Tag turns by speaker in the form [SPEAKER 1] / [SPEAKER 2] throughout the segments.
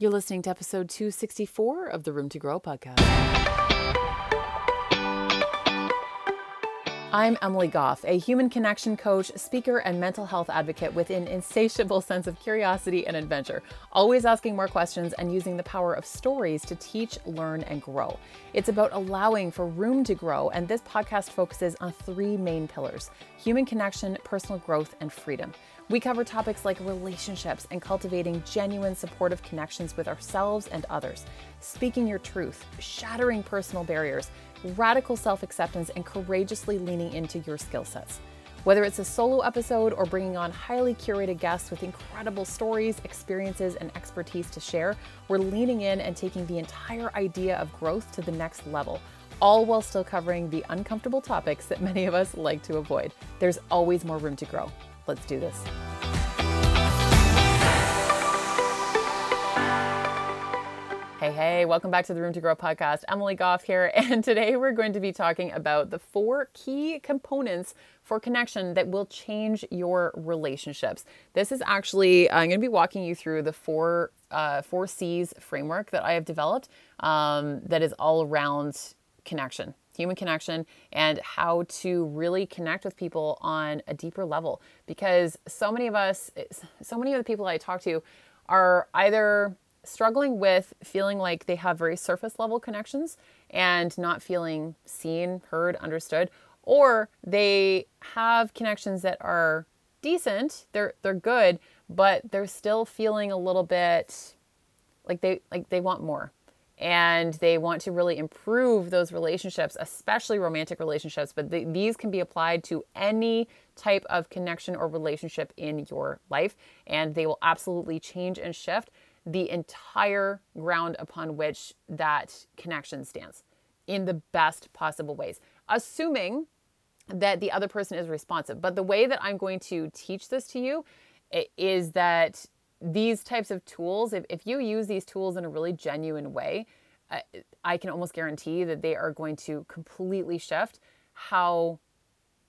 [SPEAKER 1] You're listening to episode 264 of the Room to Grow podcast. I'm Emily Goff, a human connection coach, speaker, and mental health advocate with an insatiable sense of curiosity and adventure, always asking more questions and using the power of stories to teach, learn, and grow. It's about allowing for room to grow, and this podcast focuses on three main pillars human connection, personal growth, and freedom. We cover topics like relationships and cultivating genuine supportive connections with ourselves and others, speaking your truth, shattering personal barriers radical self acceptance, and courageously leaning into your skill sets. Whether it's a solo episode or bringing on highly curated guests with incredible stories, experiences, and expertise to share, we're leaning in and taking the entire idea of growth to the next level, all while still covering the uncomfortable topics that many of us like to avoid. There's always more room to grow. Let's do this. Hey, hey, welcome back to the Room to Grow podcast. Emily Goff here, and today we're going to be talking about the four key components for connection that will change your relationships. This is actually, I'm going to be walking you through the four, uh, four C's framework that I have developed um, that is all around connection, human connection, and how to really connect with people on a deeper level. Because so many of us, so many of the people I talk to are either struggling with feeling like they have very surface level connections and not feeling seen, heard, understood, or they have connections that are decent, they're they're good, but they're still feeling a little bit like they like they want more. And they want to really improve those relationships, especially romantic relationships. But th- these can be applied to any type of connection or relationship in your life, and they will absolutely change and shift the entire ground upon which that connection stands in the best possible ways, assuming that the other person is responsive. But the way that I'm going to teach this to you eh, is that these types of tools, if, if you use these tools in a really genuine way, I, I can almost guarantee that they are going to completely shift how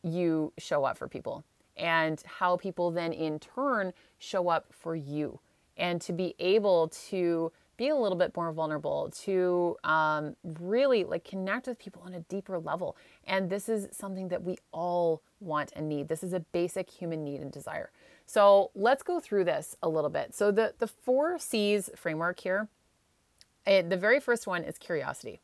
[SPEAKER 1] you show up for people and how people then in turn show up for you. And to be able to be a little bit more vulnerable to um, really like connect with people on a deeper level. And this is something that we all want and need. This is a basic human need and desire so let's go through this a little bit. So the the four c's framework here it, the very first one is curiosity.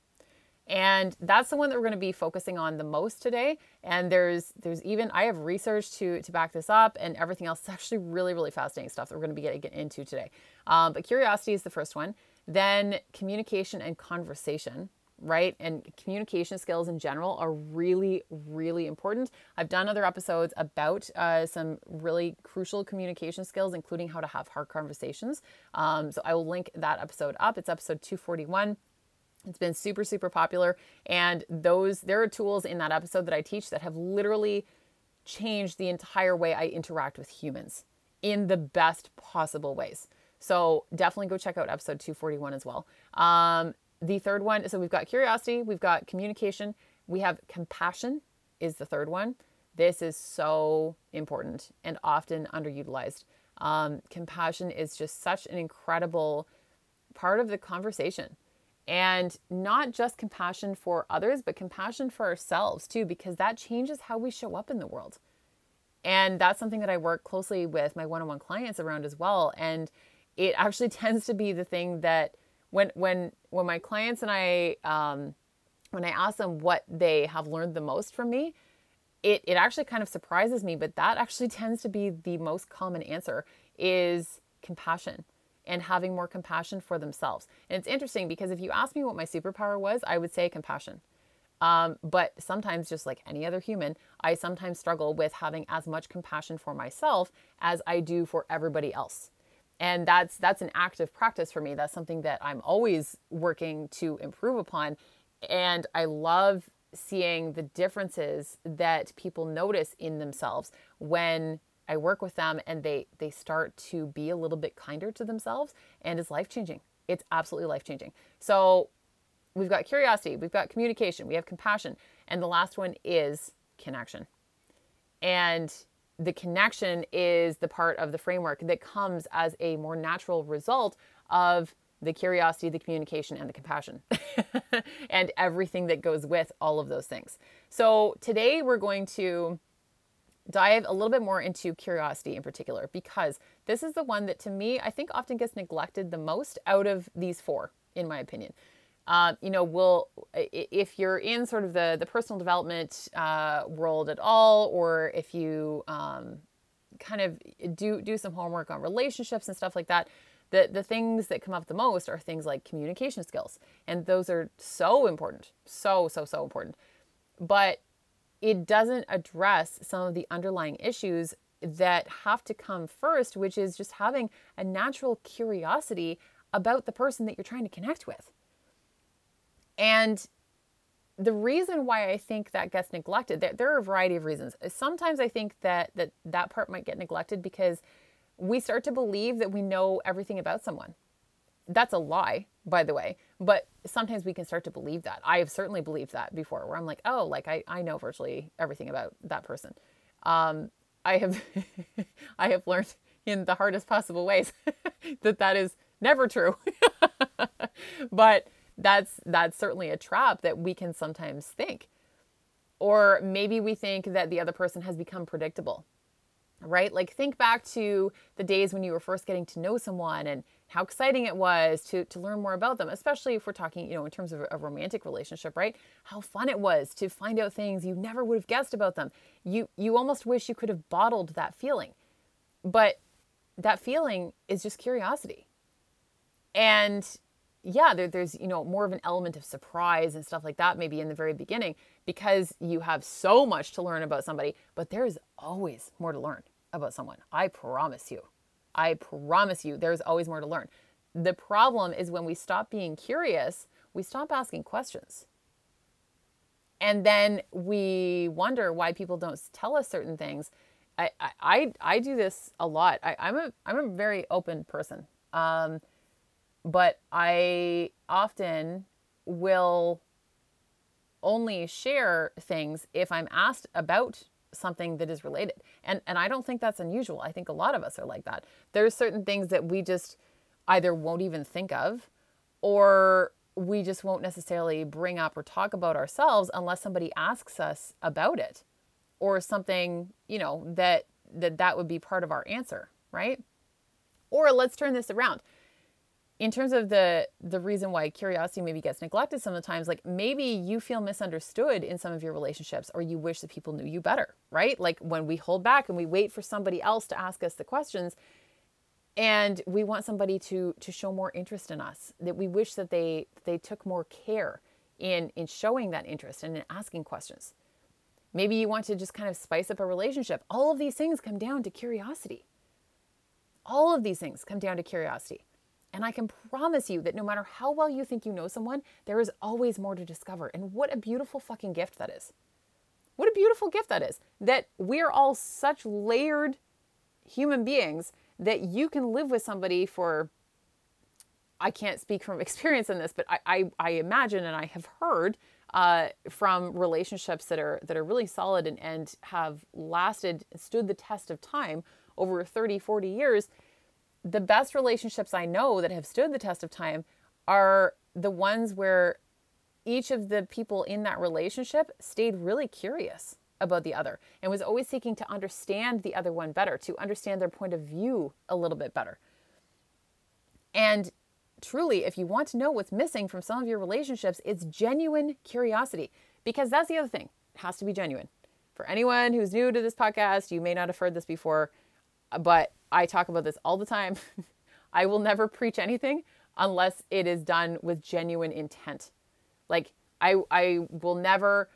[SPEAKER 1] And that's the one that we're going to be focusing on the most today. And there's there's even i have research to to back this up and everything else is actually really really fascinating stuff that we're going to be getting into today. Um, but curiosity is the first one. Then communication and conversation right and communication skills in general are really really important i've done other episodes about uh, some really crucial communication skills including how to have hard conversations um, so i will link that episode up it's episode 241 it's been super, super popular. And those, there are tools in that episode that I teach that have literally changed the entire way I interact with humans in the best possible ways. So definitely go check out episode 241 as well. Um, the third one, so we've got curiosity, we've got communication, we have compassion, is the third one. This is so important and often underutilized. Um, compassion is just such an incredible part of the conversation and not just compassion for others, but compassion for ourselves too, because that changes how we show up in the world. And that's something that I work closely with my one on one clients around as well. And it actually tends to be the thing that when, when, when my clients and I, um, when I ask them what they have learned the most from me, it, it actually kind of surprises me, but that actually tends to be the most common answer is compassion and having more compassion for themselves. And it's interesting because if you ask me what my superpower was, I would say compassion. Um, but sometimes, just like any other human, I sometimes struggle with having as much compassion for myself as I do for everybody else. And that's that's an active practice for me. That's something that I'm always working to improve upon. And I love seeing the differences that people notice in themselves when I work with them and they they start to be a little bit kinder to themselves and it's life changing. It's absolutely life changing. So we've got curiosity, we've got communication, we have compassion, and the last one is connection. And the connection is the part of the framework that comes as a more natural result of the curiosity, the communication, and the compassion, and everything that goes with all of those things. So, today we're going to dive a little bit more into curiosity in particular because this is the one that to me I think often gets neglected the most out of these four, in my opinion. Uh, you know, will if you're in sort of the the personal development uh, world at all, or if you um, kind of do do some homework on relationships and stuff like that, the the things that come up the most are things like communication skills, and those are so important, so so so important. But it doesn't address some of the underlying issues that have to come first, which is just having a natural curiosity about the person that you're trying to connect with. And the reason why I think that gets neglected, there, there, are a variety of reasons. Sometimes I think that, that that part might get neglected because we start to believe that we know everything about someone. That's a lie, by the way, but sometimes we can start to believe that. I have certainly believed that before, where I'm like, oh, like I, I know virtually everything about that person. Um, I have, I have learned in the hardest possible ways that that is never true. but that's that's certainly a trap that we can sometimes think. Or maybe we think that the other person has become predictable right? Like think back to the days when you were first getting to know someone and how exciting it was to to learn more about them, especially if we're talking, you know, in terms of a romantic relationship, right? How fun it was to find out things you never would have guessed about them. You you almost wish you could have bottled that feeling. But that feeling is just curiosity. And yeah, there, there's you know more of an element of surprise and stuff like that maybe in the very beginning because you have so much to learn about somebody, but there's always more to learn about someone. I promise you. I promise you, there's always more to learn. The problem is when we stop being curious, we stop asking questions. And then we wonder why people don't tell us certain things. I, I, I do this a lot. I, I'm, a, I'm a very open person. Um, but I often will only share things if I'm asked about something that is related. And and I don't think that's unusual. I think a lot of us are like that. There's certain things that we just either won't even think of or we just won't necessarily bring up or talk about ourselves unless somebody asks us about it or something, you know, that that that would be part of our answer, right? Or let's turn this around in terms of the the reason why curiosity maybe gets neglected sometimes like maybe you feel misunderstood in some of your relationships or you wish that people knew you better right? Like when we hold back and we wait for somebody else to ask us the questions and we want somebody to to show more interest in us that we wish that they they took more care in in showing that interest and in asking questions. Maybe you want to just kind of spice up a relationship. All of these things come down to curiosity. All of these things come down to curiosity and I can promise you that no matter how well you think you know someone, there is always more to discover. And what a beautiful fucking gift that is. What a beautiful gift that is. That we're all such layered human beings that you can live with somebody for I can't speak from experience in this, but I, I, I imagine and I have heard uh, from relationships that are that are really solid and, and have lasted, stood the test of time over 30, 40 years, the best relationships I know that have stood the test of time are the ones where each of the people in that relationship stayed really curious about the other and was always seeking to understand the other one better, to understand their point of view a little bit better. And truly, if you want to know what's missing from some of your relationships, it's genuine curiosity because that's the other thing. It has to be genuine. For anyone who's new to this podcast, you may not have heard this before, but I talk about this all the time. I will never preach anything unless it is done with genuine intent. Like I I will never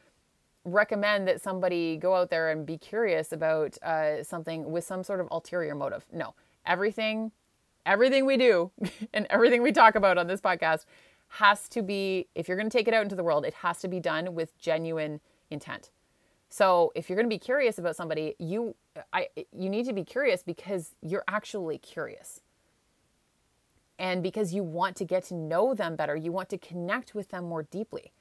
[SPEAKER 1] recommend that somebody go out there and be curious about uh, something with some sort of ulterior motive. No, everything everything we do and everything we talk about on this podcast has to be if you're going to take it out into the world, it has to be done with genuine intent. So if you're going to be curious about somebody, you I you need to be curious because you're actually curious. And because you want to get to know them better, you want to connect with them more deeply.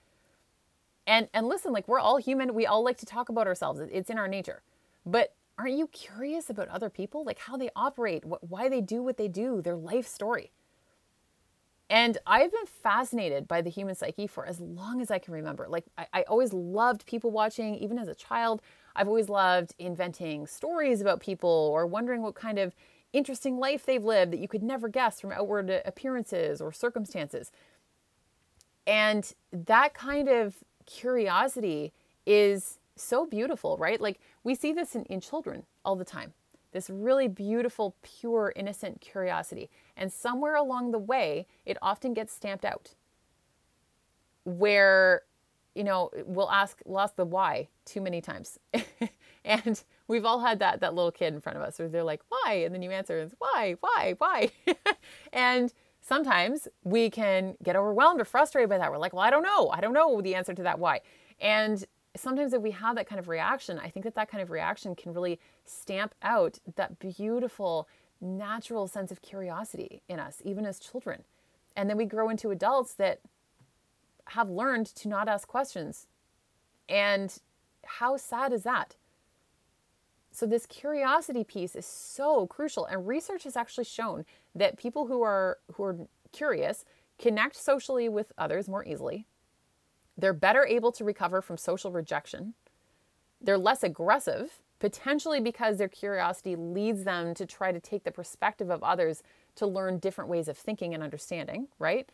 [SPEAKER 1] And and listen, like we're all human, we all like to talk about ourselves. It's in our nature. But aren't you curious about other people, like how they operate, what, why they do what they do, their life story? And I've been fascinated by the human psyche for as long as I can remember. Like, I, I, always loved people watching, even as a child. I've always loved inventing stories about people or wondering what kind of interesting life they've lived that you could never guess from outward appearances or circumstances. And that kind of curiosity is so beautiful, right? Like, we see this in, in children all the time this really beautiful, pure, innocent curiosity. And somewhere along the way, it often gets stamped out. Where, you know, we'll ask, we'll ask the why too many times. and we've all had that that little kid in front of us where they're like, why? And then you answer, it's why, why, why? and sometimes we can get overwhelmed or frustrated by that. We're like, well, I don't know. I don't know the answer to that why. And sometimes if we have that kind of reaction, I think that that kind of reaction can really stamp out that beautiful, natural sense of curiosity in us, even as children. And then we grow into adults that have learned to not ask questions. And how sad is that? So, this curiosity piece is so crucial. And research has actually shown that people who are, who are curious connect socially with others more easily they're better able to recover from social rejection. They're less aggressive, potentially because their curiosity leads them to try to take the perspective of others to learn different ways of thinking and understanding, right?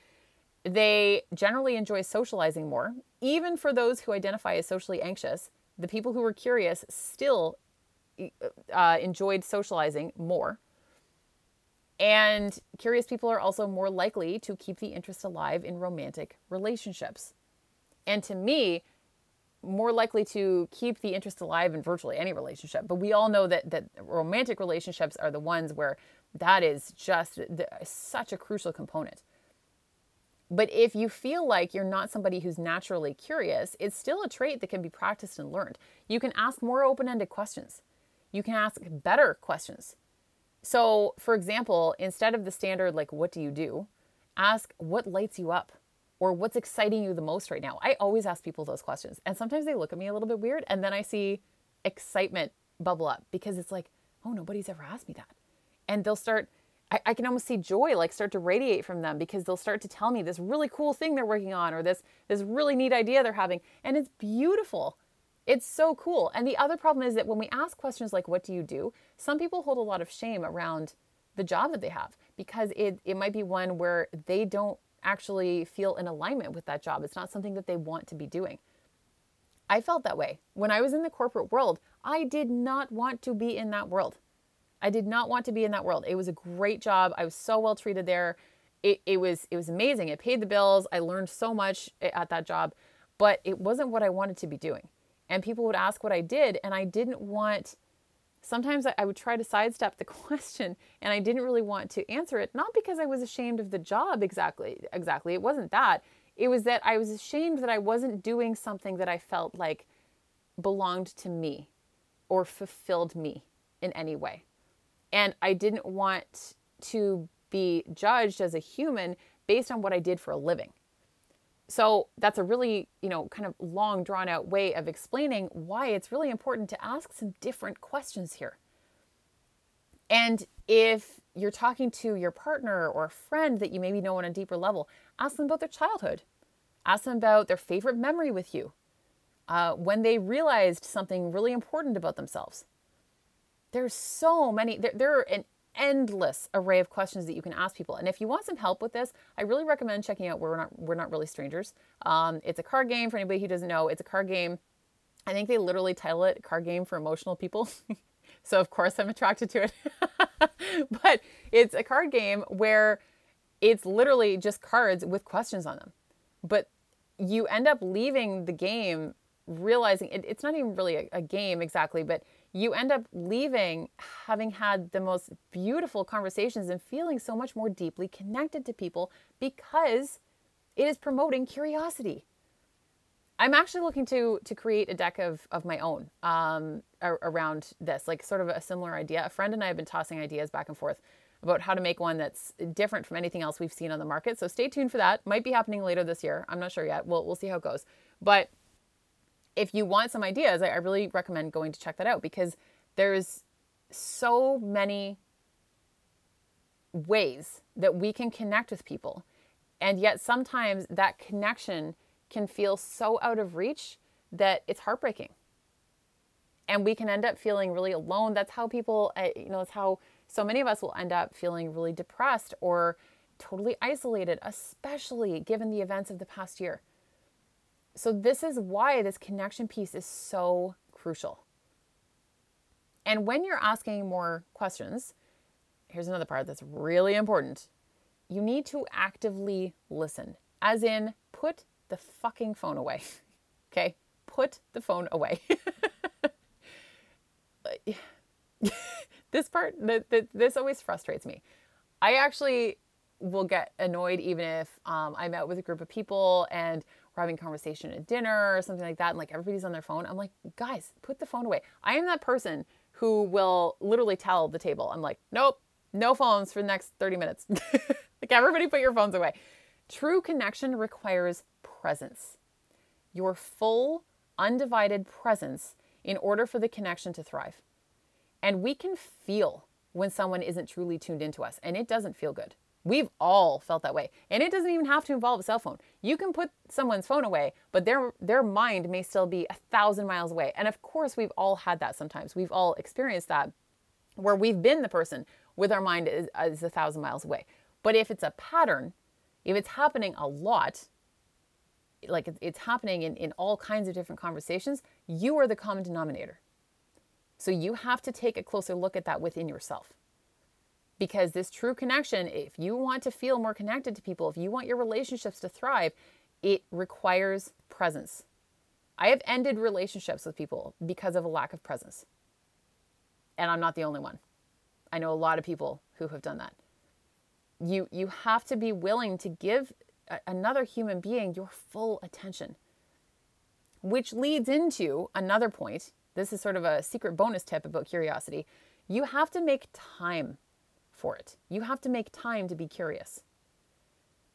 [SPEAKER 1] They generally enjoy socializing more. Even for those who identify as socially anxious, the people who were curious still uh, enjoyed socializing more. And curious people are also more likely to keep the interest alive in romantic relationships and to me more likely to keep the interest alive in virtually any relationship. But we all know that that romantic relationships are the ones where that is just the, such a crucial component. But if you feel like you're not somebody who's naturally curious it's still a trait that can be practiced and learned. You can ask more open-ended questions. You can ask better questions. So for example instead of the standard like what do you do? ask what lights you up or what's exciting you the most right now? I always ask people those questions. And sometimes they look at me a little bit weird. And then I see excitement bubble up because it's like, oh, nobody's ever asked me that. And they'll start, I, I, can almost see joy like start to radiate from them because they'll start to tell me this really cool thing they're working on or this, this really neat idea they're having. And it's beautiful. It's so cool. And the other problem is that when we ask questions like, what do you do? Some people hold a lot of shame around the job that they have because it, it might be one where they don't actually feel in alignment with that job. It's not something that they want to be doing. I felt that way. When I was in the corporate world, I did not want to be in that world. I did not want to be in that world. It was a great job. I was so well treated there. It, it was it was amazing. It paid the bills. I learned so much at that job, but it wasn't what I wanted to be doing. And people would ask what I did, and I didn't want sometimes I, would try to sidestep the question and I didn't really want to answer it, not because I was ashamed of the job exactly. Exactly. It wasn't that. It was that I was ashamed that I wasn't doing something that I felt like belonged to me or fulfilled me in any way. And I didn't want to be judged as a human based on what I did for a living. So that's a really, you know, kind of long drawn out way of explaining why it's really important to ask some different questions here. And if you're talking to your partner or a friend that you maybe know on a deeper level, ask them about their childhood. Ask them about their favorite memory with you, uh, when they realized something really important about themselves. There's so many, there, there are an endless array of questions that you can ask people. And if you want some help with this, I really recommend checking out We're Not We're Not Really Strangers. Um, it's a card game for anybody who doesn't know. It's a card game. I think they literally title it "Card Game for Emotional People." so of course I'm attracted to it. but it's a card game where it's literally just cards with questions on them. But you end up leaving the game realizing it, it's not even really a, a game exactly, but you end up leaving having had the most beautiful conversations and feeling so much more deeply connected to people because it is promoting curiosity. I'm actually looking to to create a deck of of my own um, around this, like sort of a similar idea. A friend and I have been tossing ideas back and forth about how to make one that's different from anything else we've seen on the market. So stay tuned for that. Might be happening later this year. I'm not sure yet. We'll we'll see how it goes. But if you want some ideas, I, I really recommend going to check that out because there's so many ways that we can connect with people And yet sometimes that connection can feel so out of reach that it's heartbreaking. And we can end up feeling really alone. That's how people, uh, you know, it's how so many of us will end up feeling really depressed or totally isolated, especially given the events of the past year. So, this is why this connection piece is so crucial. And when you're asking more questions, here's another part that's really important. You need to actively listen, as in, put the fucking phone away. okay? Put the phone away. this part, the, the, this always frustrates me. I actually will get annoyed even if um, I'm out with a group of people and we're having conversation at dinner or something like that, and like everybody's on their phone. I'm like, guys, put the phone away. I am that person who will literally tell the table, I'm like, nope, no phones for the next 30 minutes. like everybody put your phones away. True connection requires presence. Your full, undivided presence in order for the connection to thrive. And we can feel when someone isn't truly tuned into us, and it doesn't feel good. We've all felt that way. And it doesn't even have to involve a cell phone. You can put someone's phone away, but their their mind may still be a thousand miles away. And of course, we've all had that sometimes. We've all experienced that where we've been the person with our mind is, is a thousand miles away. But if it's a pattern, if it's happening a lot, like it's happening in, in all kinds of different conversations, you are the common denominator. So you have to take a closer look at that within yourself because this true connection, if you want to feel more connected to people, if you want your relationships to thrive, it requires presence. I have ended relationships with people because of a lack of presence. And I'm not the only one. I know a lot of people who have done that. You you have to be willing to give a, another human being your full attention. Which leads into another point. This is sort of a secret bonus tip about curiosity. You have to make time for it. You have to make time to be curious.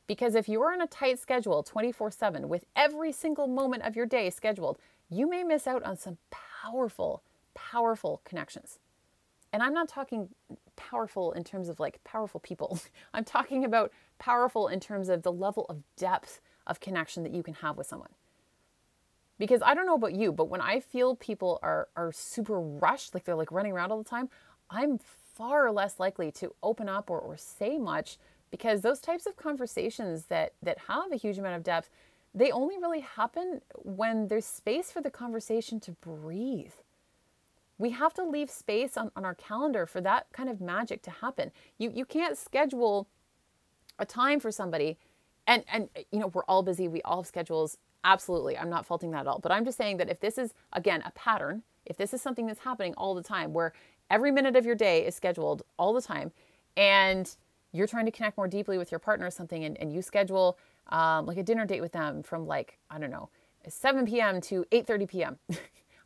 [SPEAKER 1] Because if you're on a tight schedule 24 7 with every single moment of your day scheduled, you may miss out on some powerful, powerful connections. And I'm not talking powerful in terms of like powerful people. I'm talking about powerful in terms of the level of depth of connection that you can have with someone. Because I don't know about you, but when I feel people are are super rushed, like they're like running around all the time, I'm far less likely to open up or, or say much because those types of conversations that that have a huge amount of depth they only really happen when there's space for the conversation to breathe. We have to leave space on, on our calendar for that kind of magic to happen. You you can't schedule a time for somebody and and you know we're all busy. We all have schedules. Absolutely. I'm not faulting that at all. But i'm just saying that if this is again a pattern if this is something that's happening all the time where every minute of your day is scheduled all the time and you're trying to connect more deeply with your partner or something and, and you schedule um, like a dinner date with them from like i don't know 7 p.m to 8.30 p.m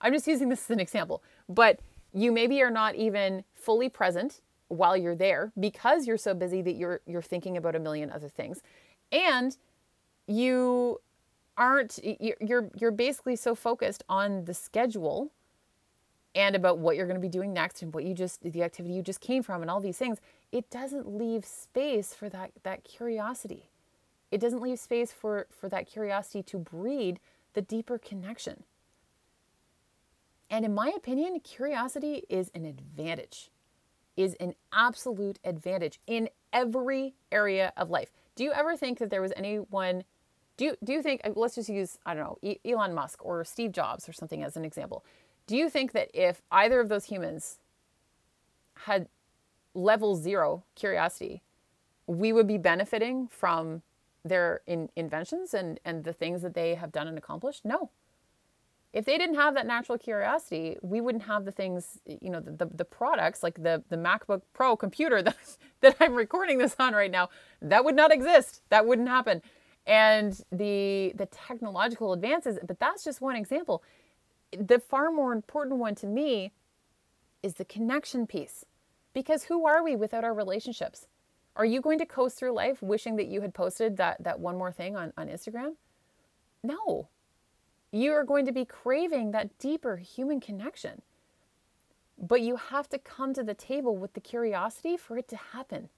[SPEAKER 1] i'm just using this as an example but you maybe are not even fully present while you're there because you're so busy that you're you're thinking about a million other things and you aren't you're you're basically so focused on the schedule and about what you're going to be doing next and what you just the activity you just came from and all these things it doesn't leave space for that that curiosity. It doesn't leave space for for that curiosity to breed the deeper connection. And in my opinion curiosity is an advantage is an absolute advantage in every area of life. Do you ever think that there was anyone do you, do you think let's just use i don't know elon musk or steve jobs or something as an example do you think that if either of those humans had level zero curiosity, we would be benefiting from their in, inventions and, and the things that they have done and accomplished? No. If they didn't have that natural curiosity, we wouldn't have the things, you know, the, the, the products like the, the MacBook Pro computer that, that I'm recording this on right now. That would not exist. That wouldn't happen. And the the technological advances, but that's just one example the far more important one to me is the connection piece. Because who are we without our relationships? Are you going to coast through life wishing that you had posted that, that one more thing on, on Instagram? No. You are going to be craving that deeper human connection. But you have to come to the table with the curiosity for it to happen.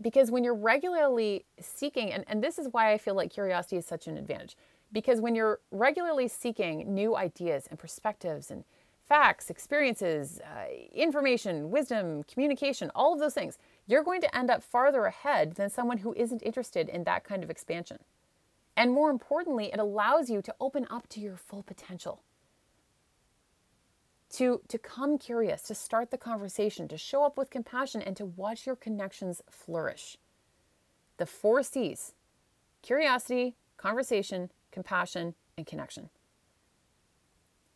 [SPEAKER 1] Because when you're regularly seeking, and, and this is why I feel like curiosity is such an advantage, because when you're regularly seeking new ideas and perspectives and facts, experiences, uh, information, wisdom, communication, all of those things, you're going to end up farther ahead than someone who isn't interested in that kind of expansion. And more importantly, it allows you to open up to your full potential. To, to come curious, to start the conversation, to show up with compassion, and to watch your connections flourish. The four C's curiosity, conversation, compassion, and connection.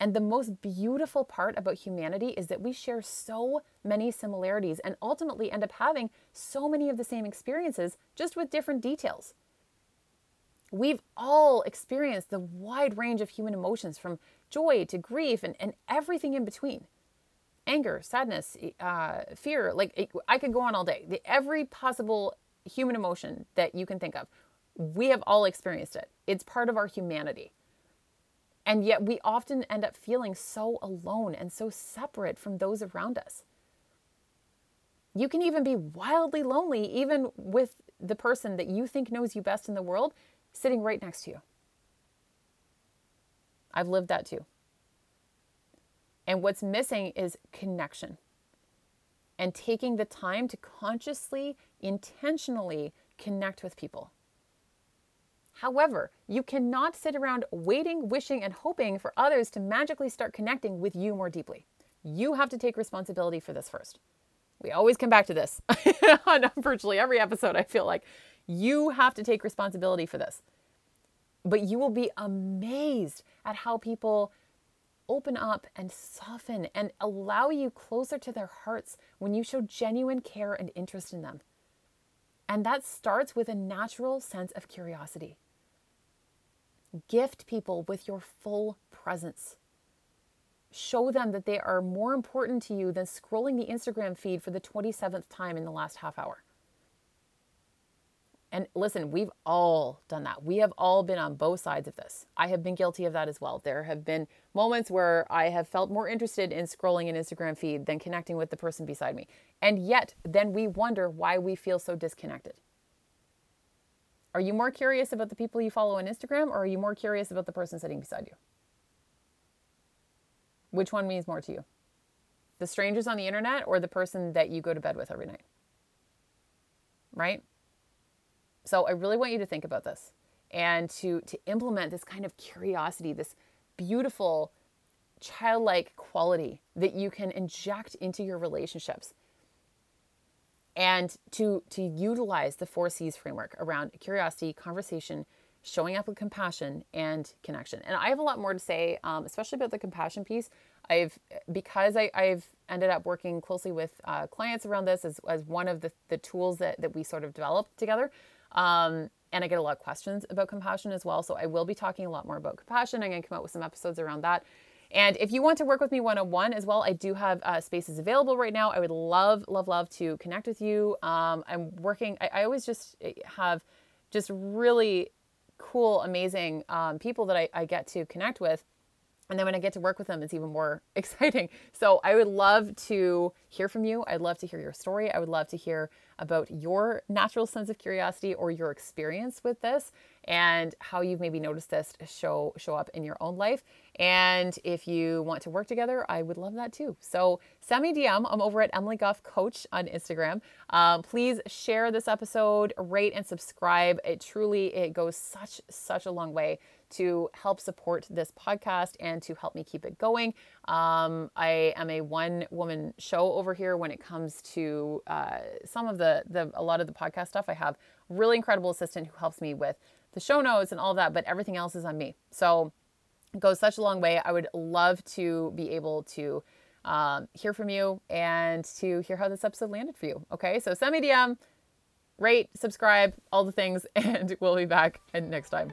[SPEAKER 1] And the most beautiful part about humanity is that we share so many similarities and ultimately end up having so many of the same experiences, just with different details. We've all experienced the wide range of human emotions from joy to grief and, and everything in between anger, sadness, uh, fear. Like I could go on all day. The, every possible human emotion that you can think of, we have all experienced it. It's part of our humanity. And yet we often end up feeling so alone and so separate from those around us. You can even be wildly lonely, even with the person that you think knows you best in the world sitting right next to you. I've lived that too. And what's missing is connection and taking the time to consciously, intentionally connect with people. However, you cannot sit around waiting, wishing, and hoping for others to magically start connecting with you more deeply. You have to take responsibility for this first. We always come back to this on virtually every episode, I feel like. You have to take responsibility for this. But you will be amazed at how people open up and soften and allow you closer to their hearts when you show genuine care and interest in them. And that starts with a natural sense of curiosity. Gift people with your full presence. Show them that they are more important to you than scrolling the Instagram feed for the 27th time in the last half hour. And listen, we've all done that. We have all been on both sides of this. I have been guilty of that as well. There have been moments where I have felt more interested in scrolling an Instagram feed than connecting with the person beside me. And yet, then we wonder why we feel so disconnected. Are you more curious about the people you follow on Instagram or are you more curious about the person sitting beside you? Which one means more to you? The strangers on the internet or the person that you go to bed with every night? Right? So I really want you to think about this and to to implement this kind of curiosity, this beautiful childlike quality that you can inject into your relationships and to to utilize the four C's framework around curiosity, conversation, showing up with compassion, and connection. And I have a lot more to say, um, especially about the compassion piece. I've because I, have ended up working closely with uh, clients around this as, as one of the, the tools that, that we sort of developed together. Um, and I get a lot of questions about compassion as well. So I will be talking a lot more about compassion. I'm going to come out with some episodes around that. And if you want to work with me one on one as well, I do have uh, spaces available right now. I would love, love, love to connect with you. Um, I'm working, I, I, always just eh, have just really cool, amazing um, people that I, I get to connect with. And then when I get to work with them, it's even more exciting. So I would love to hear from you. I'd love to hear your story. I would love to hear about your natural sense of curiosity or your experience with this and how you've maybe noticed this show show up in your own life. And if you want to work together, I would love that too. So send me DM. I'm over at Emily Goff Coach on Instagram. Um, please share this episode, rate and subscribe. It truly it goes such such a long way to help support this podcast and to help me keep it going. Um, I am a one woman show over here when it comes to uh, some of the the a lot of the podcast stuff. I have really incredible assistant who helps me with the show notes and all that, but everything else is on me. So it goes such a long way. I would love to be able to um, hear from you and to hear how this episode landed for you. Okay, so send me DM, rate, subscribe, all the things, and we'll be back next time.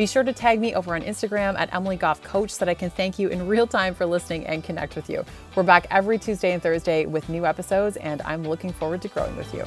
[SPEAKER 1] Be sure to tag me over on Instagram at Emily Goff Coach so that I can thank you in real time for listening and connect with you. We're back every Tuesday and Thursday with new episodes, and I'm looking forward to growing with you.